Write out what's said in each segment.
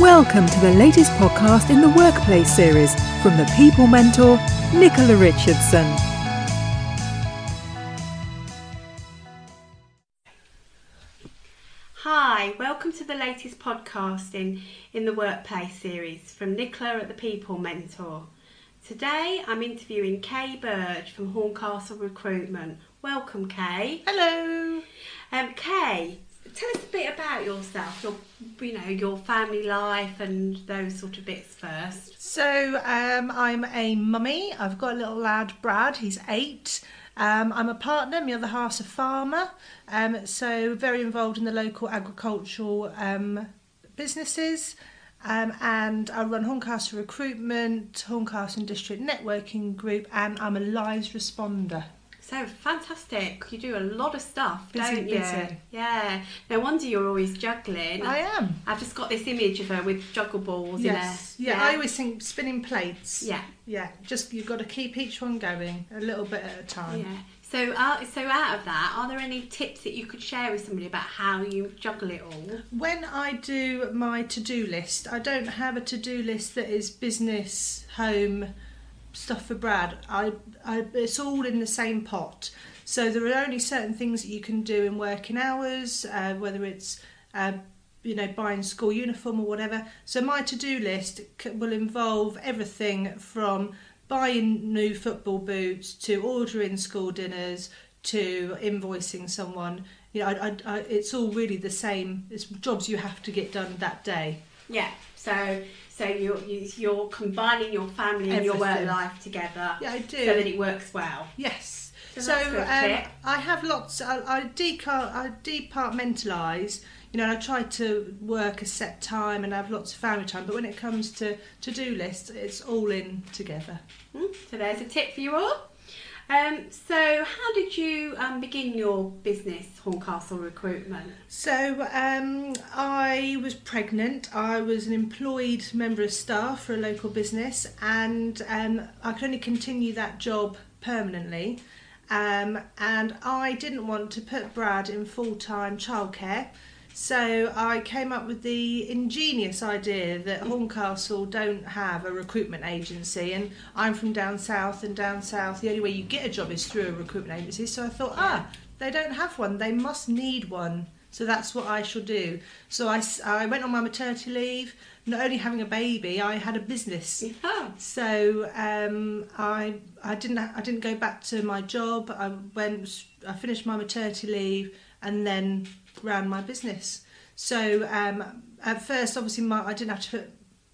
Welcome to the latest podcast in the Workplace series from the People Mentor, Nicola Richardson. Hi, welcome to the latest podcast in, in the Workplace series from Nicola at the People Mentor. Today I'm interviewing Kay Burge from Horncastle Recruitment. Welcome, Kay. Hello. Um, Kay, tell us a bit about yourself, your you know your family life and those sort of bits first. So um, I'm a mummy. I've got a little lad, Brad. He's eight. Um, I'm a partner. My other half's a farmer. Um, so very involved in the local agricultural um, businesses. Um, and I run Horncastle Recruitment, Horncastle District Networking Group, and I'm a lives responder. So fantastic! You do a lot of stuff, Busy, don't you? busy. Yeah. No wonder you're always juggling. I am. I've just got this image of her with juggle balls Yes. in a Yeah, I always think spinning plates. yeah. Yeah, just you've got to keep each one going a little bit at a time. Yeah. So, uh, so out of that, are there any tips that you could share with somebody about how you juggle it all? When I do my to do list, I don't have a to do list that is business, home, stuff for Brad. I, I, it's all in the same pot. So there are only certain things that you can do in working hours, uh, whether it's uh, you know buying school uniform or whatever. So my to do list will involve everything from buying new football boots to ordering school dinners to invoicing someone. You know, I, I, I, it's all really the same. It's jobs you have to get done that day. Yeah. So, so you're you- you're combining your family and your work life together Yeah, I do. so that it works well. Yes. So So, that's a good um. I have lots. I, I, decar- I departmentalise. You know, and I try to work a set time and have lots of family time. But when it comes to to do lists, it's all in together. Mm, So there's a tip for you all. Um, so how did you um, begin your business, Horncastle Recruitment? So um, I was pregnant. I was an employed member of staff for a local business, and um, I could only continue that job permanently. Um, and I didn't want to put Brad in full time childcare. So I came up with the ingenious idea that Horncastle don't have a recruitment agency, and I'm from down south, and down south the only way you get a job is through a recruitment agency. So I thought, ah, they don't have one. They must need one. So that's what I shall do. So I, I went on my maternity leave. Not only having a baby, I had a business. Oh, So um, I I didn't I didn't go back to my job. I went I finished my maternity leave and then ran my business. So um, at first, obviously, my, I didn't have to put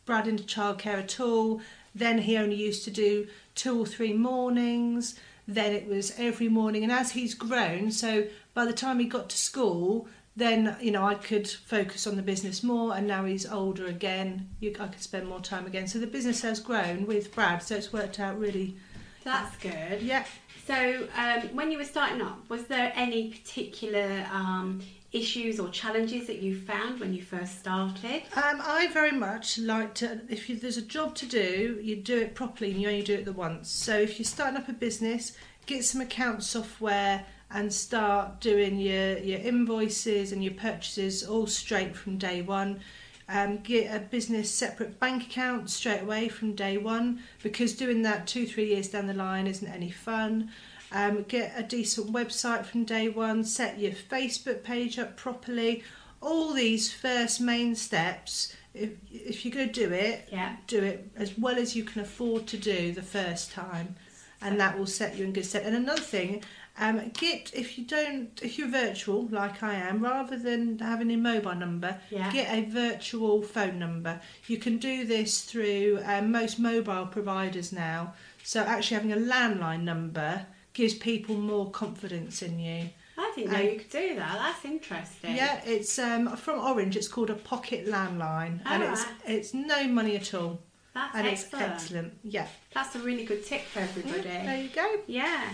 Brad into childcare at all. Then he only used to do two or three mornings. Then it was every morning, and as he's grown, so by the time he got to school, then you know I could focus on the business more. And now he's older again, you, I could spend more time again. So the business has grown with Brad, so it's worked out really. that's good. Yeah, So, um, when you were starting up, was there any particular um, issues or challenges that you found when you first started? Um, I very much like to. If you, there's a job to do, you do it properly, and you only do it the once. So if you're starting up a business, get some account software and start doing your your invoices and your purchases all straight from day one. Um, get a business separate bank account straight away from day one because doing that two three years down the line isn't any fun. Um, get a decent website from day one. Set your Facebook page up properly. All these first main steps. If if you're going to do it, Yeah. do it as well as you can afford to do the first time, and that will set you in good stead. And another thing, um, get if you don't if you're virtual like I am, rather than having a mobile number, Yeah. get a virtual phone number. You can do this through um, most mobile providers now. So actually having a landline number gives people more confidence in you. I didn't know Um, you could do that. That's interesting. Yeah, it's um, from Orange. It's called a pocket landline, and it's Alright. it's no money at all, That's and excellent. it's excellent. Yeah, That's a really good tip for everybody. there you go. Yeah.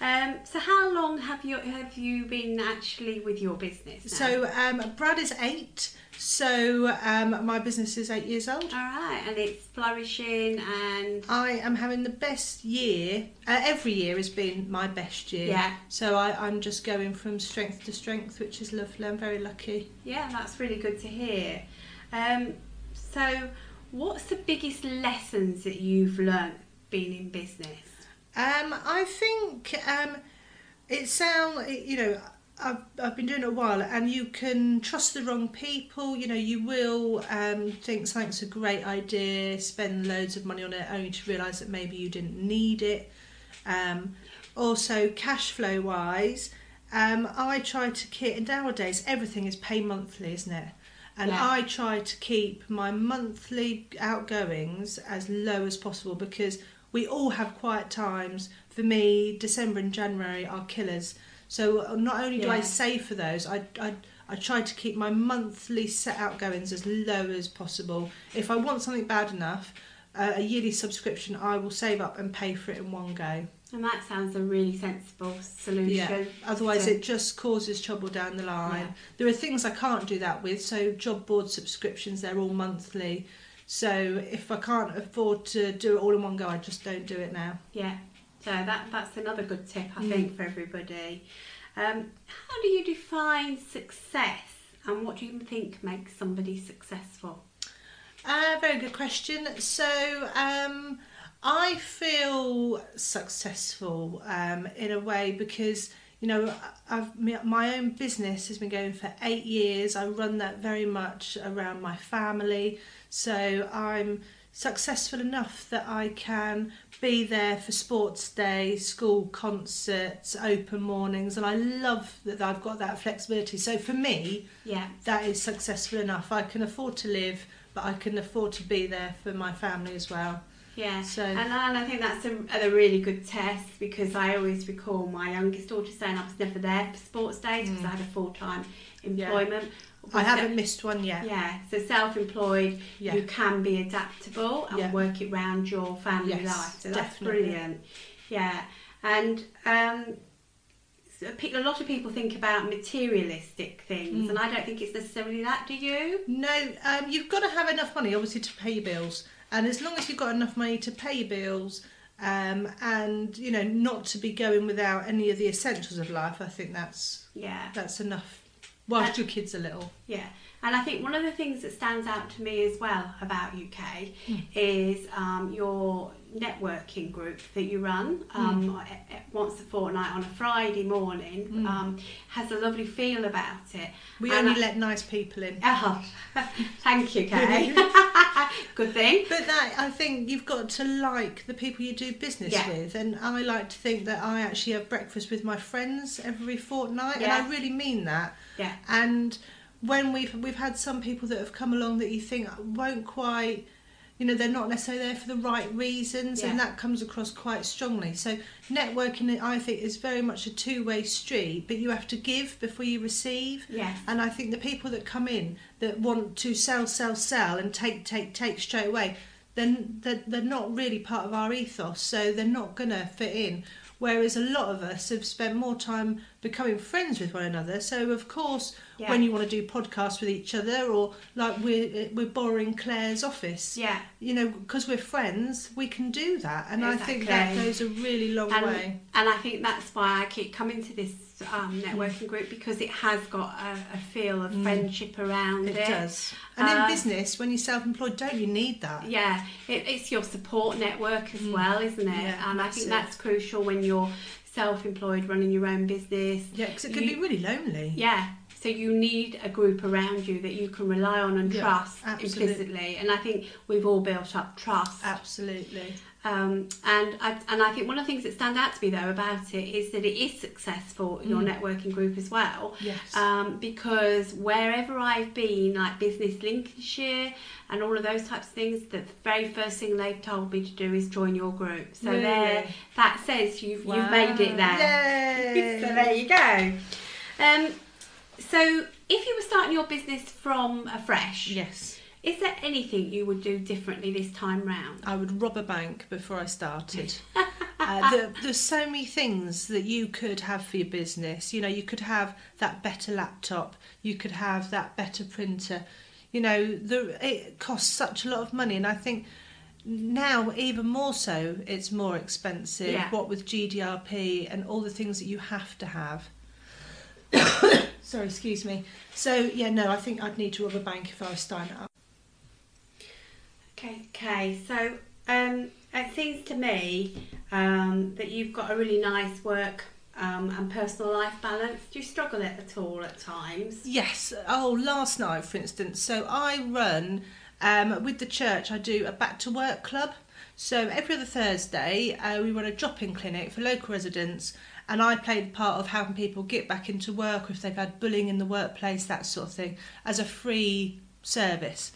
Um, so how long have you have you been actually with your business? Now? So um, Brad is eight, so um, my business is eight years old. all right, and it's flourishing and I am having the best year. Uh, every year has been my best year. Yeah. So I, I'm just going from strength to strength, which is lovely. I'm very lucky. yeah, that's really good to hear. Um, So, what's the biggest lessons that you've learnt being in business? Um, I think um, it sound you know I've I've been doing it a while, and you can trust the wrong people. You know, you will um, think something's a great idea, spend loads of money on it, only to realise that maybe you didn't need it. Um, also, cash flow wise, um, I try to keep. Nowadays, everything is pay monthly, isn't it? And Yeah. I try to keep my monthly outgoings as low as possible because we all have quiet times. For me, December and January are killers. So uh, not only do I save for those, I, I I try to keep my monthly set outgoings as low as possible. If I want something bad enough, uh, a yearly subscription, I will save up and pay for it in one go. And that sounds a really sensible solution. Yeah. Otherwise, it just causes trouble down the line. Yeah. There are things I can't do that with. So job board subscriptions, they're all monthly. So if I can't afford to do it all in one go, I just don't do it now. Yeah, so that that's another good tip I Mm. think for everybody. Um, how do you define success, and what do you think makes somebody successful? Uh, very good question. So, um, I feel successful um, in a way because you know I've my own business has been going for eight years. I run that very much around my family, so I'm successful enough that I can be there for sports day, school concerts, open mornings, and I love that I've got that flexibility. So for me, Yeah, that is successful enough. I can afford to live, but I can afford to be there for my family as well. Yeah. So And, and I think that's a, a really good test because I always recall my youngest daughter saying I was never there for sports days because Mm. I had a full time Yeah. employment. I haven't missed one yet. Yeah, so self employed, Yeah. you can be adaptable and Yeah. work it round your family Yes, life. So that's definitely. brilliant. Yeah, and um, so a lot of people think about materialistic things, Mm. and I don't think it's necessarily that. Do you? No, um, you've got to have enough money, obviously, to pay your bills. And as long as you've got enough money to pay your bills, um, and you know, not to be going without any of the essentials of life, I think that's Yeah, that's enough. Whilst Uh, your kids are little. yeah. And I think one of the things that stands out to me as well about you Kay Mm. is um, your networking group that you run um, Mm. once a fortnight on a Friday morning. Mm. Um, has a lovely feel about it. We And only I- let nice people in. Oh, thank you, Kay. Good thing. But that I think you've got to like the people you do business Yeah. with, and I like to think that I actually have breakfast with my friends every fortnight, and I really mean that. Yeah. And when we've we've had some people that have come along that you think won't quite, you know, they're not necessarily there for the right reasons, and that comes across quite strongly. So networking, I think, is very much a two way street, but you have to give before you receive. Yes. And I think the people that come in that want to sell, sell, sell and take, take, take straight away, then they're, they're not really part of our ethos, so they're not going to fit in. Whereas a lot of us have spent more time becoming friends with one another. So of course, Yeah. when you want to do podcasts with each other, or like we're we're borrowing Claire's office, Yeah. you know, because we're friends, we can do that, and I think that goes a really long And, way. and I think that's why I keep coming to this um, networking group because it has got a, a feel of Mm. friendship around it. It does. And in business, when you're self-employed, don't you need that? Yeah, it, it's your support network as Mm. well, isn't it? Yeah, and I think it. that's crucial when you're self-employed, running your own business. Yeah, because it can You- be really lonely. Yeah, so you need a group around you that you can rely on and Yeah, trust absolutely. implicitly. And I think we've all built up trust. Absolutely. Um, and I, and I think one of the things that stand out to me though about it is that it is successful your Mm. networking group as well. Yes. Um, because wherever I've been, like Business Lincolnshire and all of those types of things, the very first thing they've told me to do is join your group. So Really? there, that says you've you've made it there. Yay! so there you go. Um, so if you were starting your business from afresh, Yes. Is there anything you would do differently this time round? I would rob a bank before I started. uh, there, there's so many things that you could have for your business. You know, you could have that better laptop. You could have that better printer. You know, the, it costs such a lot of money, and I think now even more so, it's more expensive. Yeah. What with GDRP and all the things that you have to have. Sorry, excuse me. So yeah, no, I think I'd need to rob a bank if I was starting up. Okay, okay. so um, it seems to me um, that you've got a really nice work um, and personal life balance. Do you struggle it at all at times? Yes. Oh, last night, for instance. So I run um, with the church. I do a back to work club. So every other Thursday, uh, we run a drop-in clinic for local residents, and I play the part of helping people get back into work if they've had bullying in the workplace, that sort of thing, as a free service.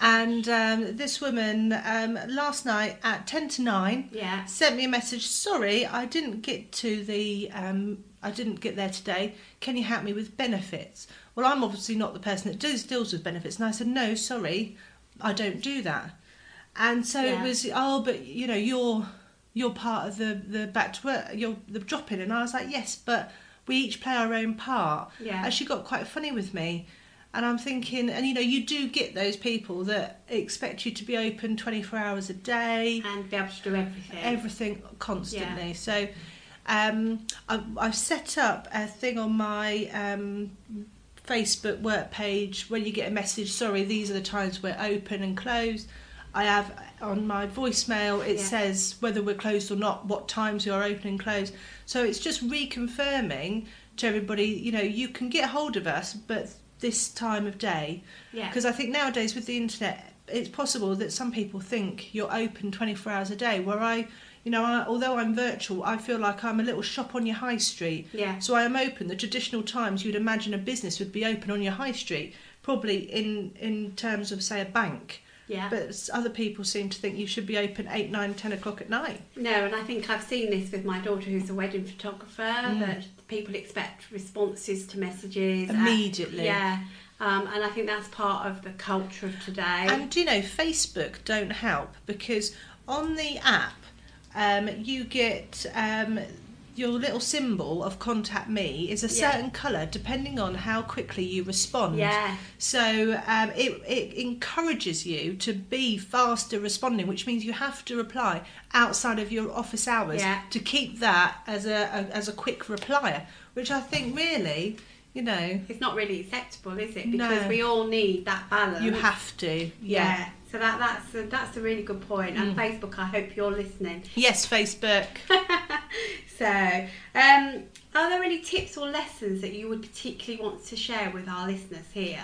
And um, this woman um, last night at ten to nine Yeah. sent me a message. Sorry, I didn't get to the. Um, I didn't get there today. Can you help me with benefits? Well, I'm obviously not the person that does deals with benefits, and I said no. Sorry, I don't do that. And so Yeah. it was. Oh, but you know, you're you're part of the the back to work. You're the drop in, and I was like, yes, but we each play our own part. Yeah. And she got quite funny with me. And I'm thinking, and you know, you do get those people that expect you to be open 24 hours a day And be able to do everything. everything constantly. So um, I've, I've set up a thing on my um, Facebook work page when you get a message, sorry, these are the times we're open and closed. I have on my voicemail, it Yeah. says whether we're closed or not, what times we are open and closed. So it's just reconfirming to everybody, you know, you can get hold of us, but this time of day. yeah. Because I think nowadays with the internet, it's possible that some people think you're open 24 hours a day. Where I, you know, I, although I'm virtual, I feel like I'm a little shop on your high street. Yeah. So I am open. The traditional times you'd imagine a business would be open on your high street, probably in in terms of say a bank. Yeah. But other people seem to think you should be open eight, nine, ten o'clock at night. No, and I think I've seen this with my daughter, who's a wedding photographer. Mm. That people expect responses to messages Immediately. yeah, um, and I think that's part of the culture of today. And you know, Facebook don't help because on the app, um, you get um, your little symbol of contact me is a Yeah. certain colour depending on how quickly you respond. yeah, So um, it, it encourages you to be faster responding, which means you have to reply outside of your office hours Yeah. to keep that as a, a as a quick replier, which I think really, you know, it's not really acceptable, is it? No. Because we all need that balance. you have to. Yeah. So that that's a, that's a really good point. And Mm. Facebook, I hope you're listening. Yes, Facebook. So, um, are there any tips or lessons that you would particularly want to share with our listeners here?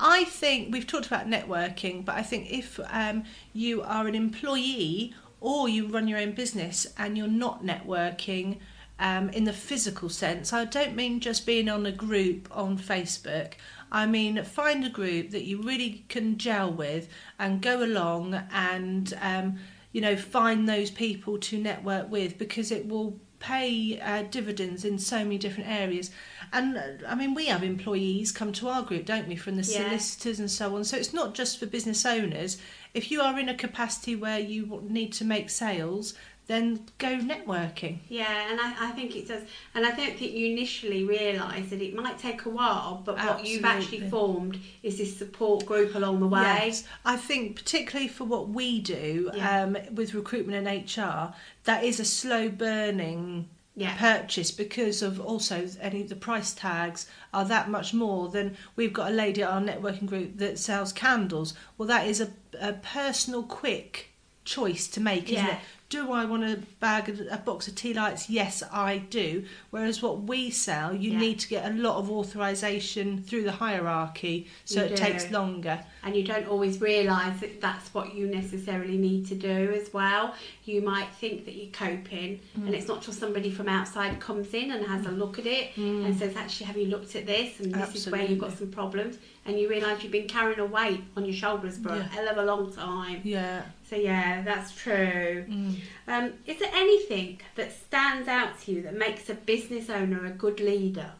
I think we've talked about networking, but I think if um, you are an employee or you run your own business and you're not networking um, in the physical sense, I don't mean just being on a group on Facebook. I mean, find a group that you really can gel with and go along and, um, you know, find those people to network with because it will pay uh, dividends in so many different areas. And uh, I mean, we have employees come to our group, don't we, from the Yeah. solicitors and so on. So it's not just for business owners. If you are in a capacity where you need to make sales, then go networking. Yeah, and I, I think it does. And I don't think you initially realise that it might take a while, but what you've actually formed is this support group along the way. Yes, I think particularly for what we do Yeah. um, with recruitment and HR, that is a slow burning Yeah. purchase because of also any of the price tags are that much more than we've got a lady at our networking group that sells candles. Well, that is a, a personal, quick choice to make, isn't it? Do I want a bag, of, a box of tea lights? Yes, I do. Whereas what we sell, you Yeah. need to get a lot of authorization through the hierarchy, so You it do. takes longer. and you don't always realise that that's what you necessarily need to do as well. You might think that you're coping, Mm. and it's not till somebody from outside comes in and has a look at it and says, "Actually, have you looked at this?" and this is where you've got Mm. Some problems, and you realise you've been carrying a weight on your shoulders for a hell of a long time. Yeah. So yeah, that's true. Mm. Um, is there anything that stands out to you that makes a business owner a good leader?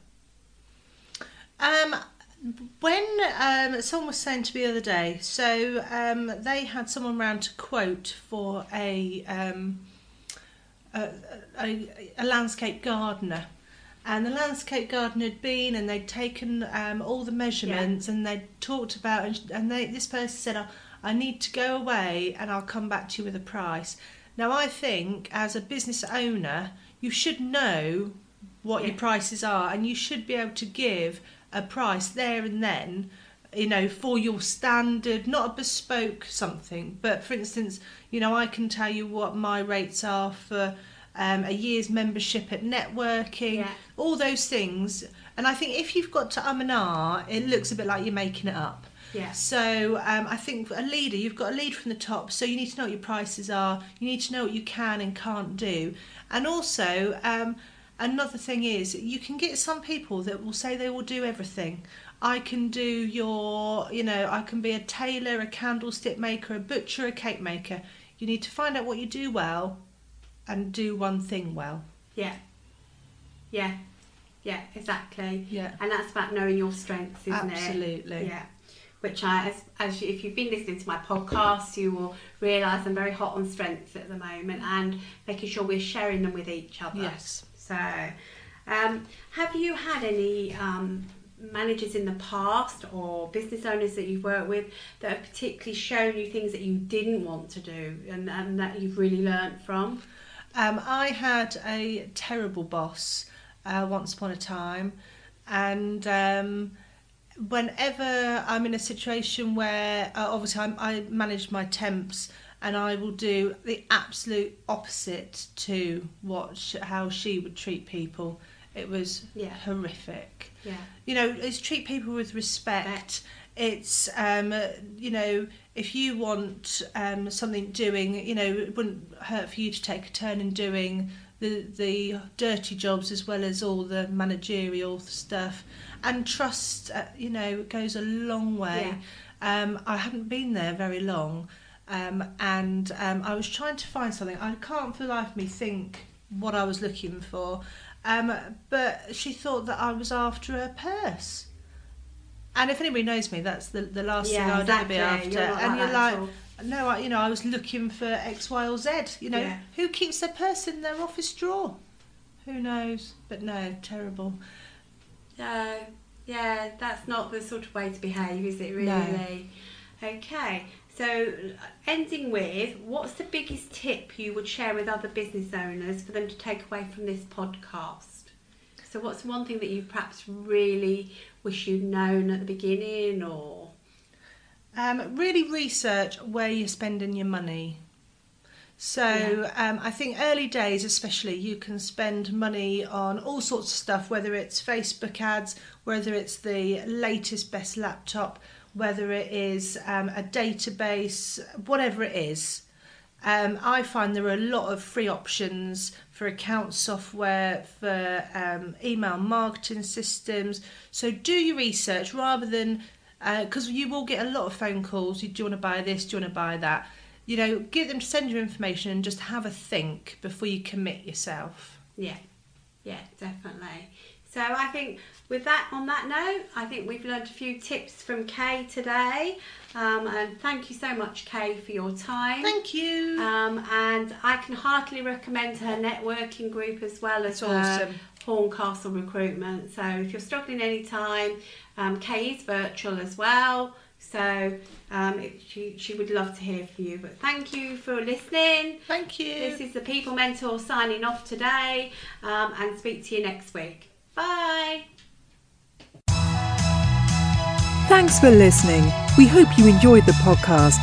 Um, when um, someone was saying to me the other day, so um, they had someone round to quote for a, um, a, a, a landscape gardener. And the landscape gardener had been and they'd taken um, all the measurements and they'd talked about, and, and they, this person said, oh, I need to go away and I'll come back to you with a price. Now, I think as a business owner, you should know what Yeah. your prices are and you should be able to give a price there and then you know, for your standard, not a bespoke something, but for instance, you know, I can tell you what my rates are for um, a year's membership at networking, Yeah. all those things. And I think if you've got to um and ah, it looks a bit like you're making it up. Yeah. So um, I think a leader, you've got a lead from the top. So you need to know what your prices are. You need to know what you can and can't do. And also, um, another thing is you can get some people that will say they will do everything. I can do your, you know, I can be a tailor, a candlestick maker, a butcher, a cake maker. You need to find out what you do well and do one thing well. Yeah. Yeah. Yeah, exactly. Yeah. And that's about knowing your strengths, isn't it? Absolutely. Yeah. Which I, as, as you, if you've been listening to my podcast, you will realise I'm very hot on strengths at the moment and making sure we're sharing them with each other. Yes. So, um, have you had any um, managers in the past or business owners that you've worked with that have particularly shown you things that you didn't want to do and, and that you've really learnt from? Um, I had a terrible boss uh, once upon a time, and um, whenever I'm in a situation where uh, obviously I'm, I manage my temps, and I will do the absolute opposite to what sh- how she would treat people. It was Yeah. horrific. Yeah. You know, it's treat people with respect. It's um, you know, if you want um, something doing, you know, it wouldn't hurt for you to take a turn in doing the the dirty jobs as well as all the managerial stuff. And trust, uh, you know, goes a long way. Um, I hadn't been there very long, um, and um, I was trying to find something. I can't for the life of me think what I was looking for. Um, but she thought that I was after her purse. And if anybody knows me, that's the, the last Yeah, thing I'd exactly. ever be after. You're and like you're like, no, I, you know, I was looking for X, Y, or Z. You know, Yeah. who keeps their purse in their office drawer? Who knows? But no, terrible. No, yeah, that's not the sort of way to behave, is it really? No. Okay, so ending with what's the biggest tip you would share with other business owners for them to take away from this podcast? So, what's one thing that you perhaps really wish you'd known at the beginning, or Um, really research where you're spending your money. So um, I think early days, especially, you can spend money on all sorts of stuff, whether it's Facebook ads, whether it's the latest best laptop, whether it is um, a database, whatever it is. Um, I find there are a lot of free options for account software, for um, email marketing systems. So do your research rather than because you will get a lot of phone calls. Do you want to buy this? Do you want to buy that? You know, get them to send you information and just have a think before you commit yourself. yeah, yeah, definitely. So, I think with that, on that note, I think we've learned a few tips from Kay today, um, and thank you so much, Kay, for your time. Thank you. Um, and I can heartily recommend her networking group as well as It's her awesome. Horncastle recruitment. So if you're struggling any time, um, Kay is virtual as well. So um, it, she, she would love to hear from you. But thank you for listening. Thank you. This is the People Mentor signing off today um, and speak to you next week. Bye. Thanks for listening. We hope you enjoyed the podcast.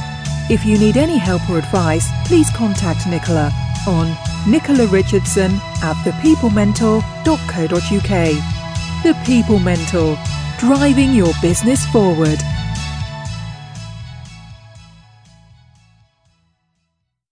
If you need any help or advice, please contact Nicola on Nicola Richardson at thepeoplementor.co.uk. The People Mentor, driving your business forward.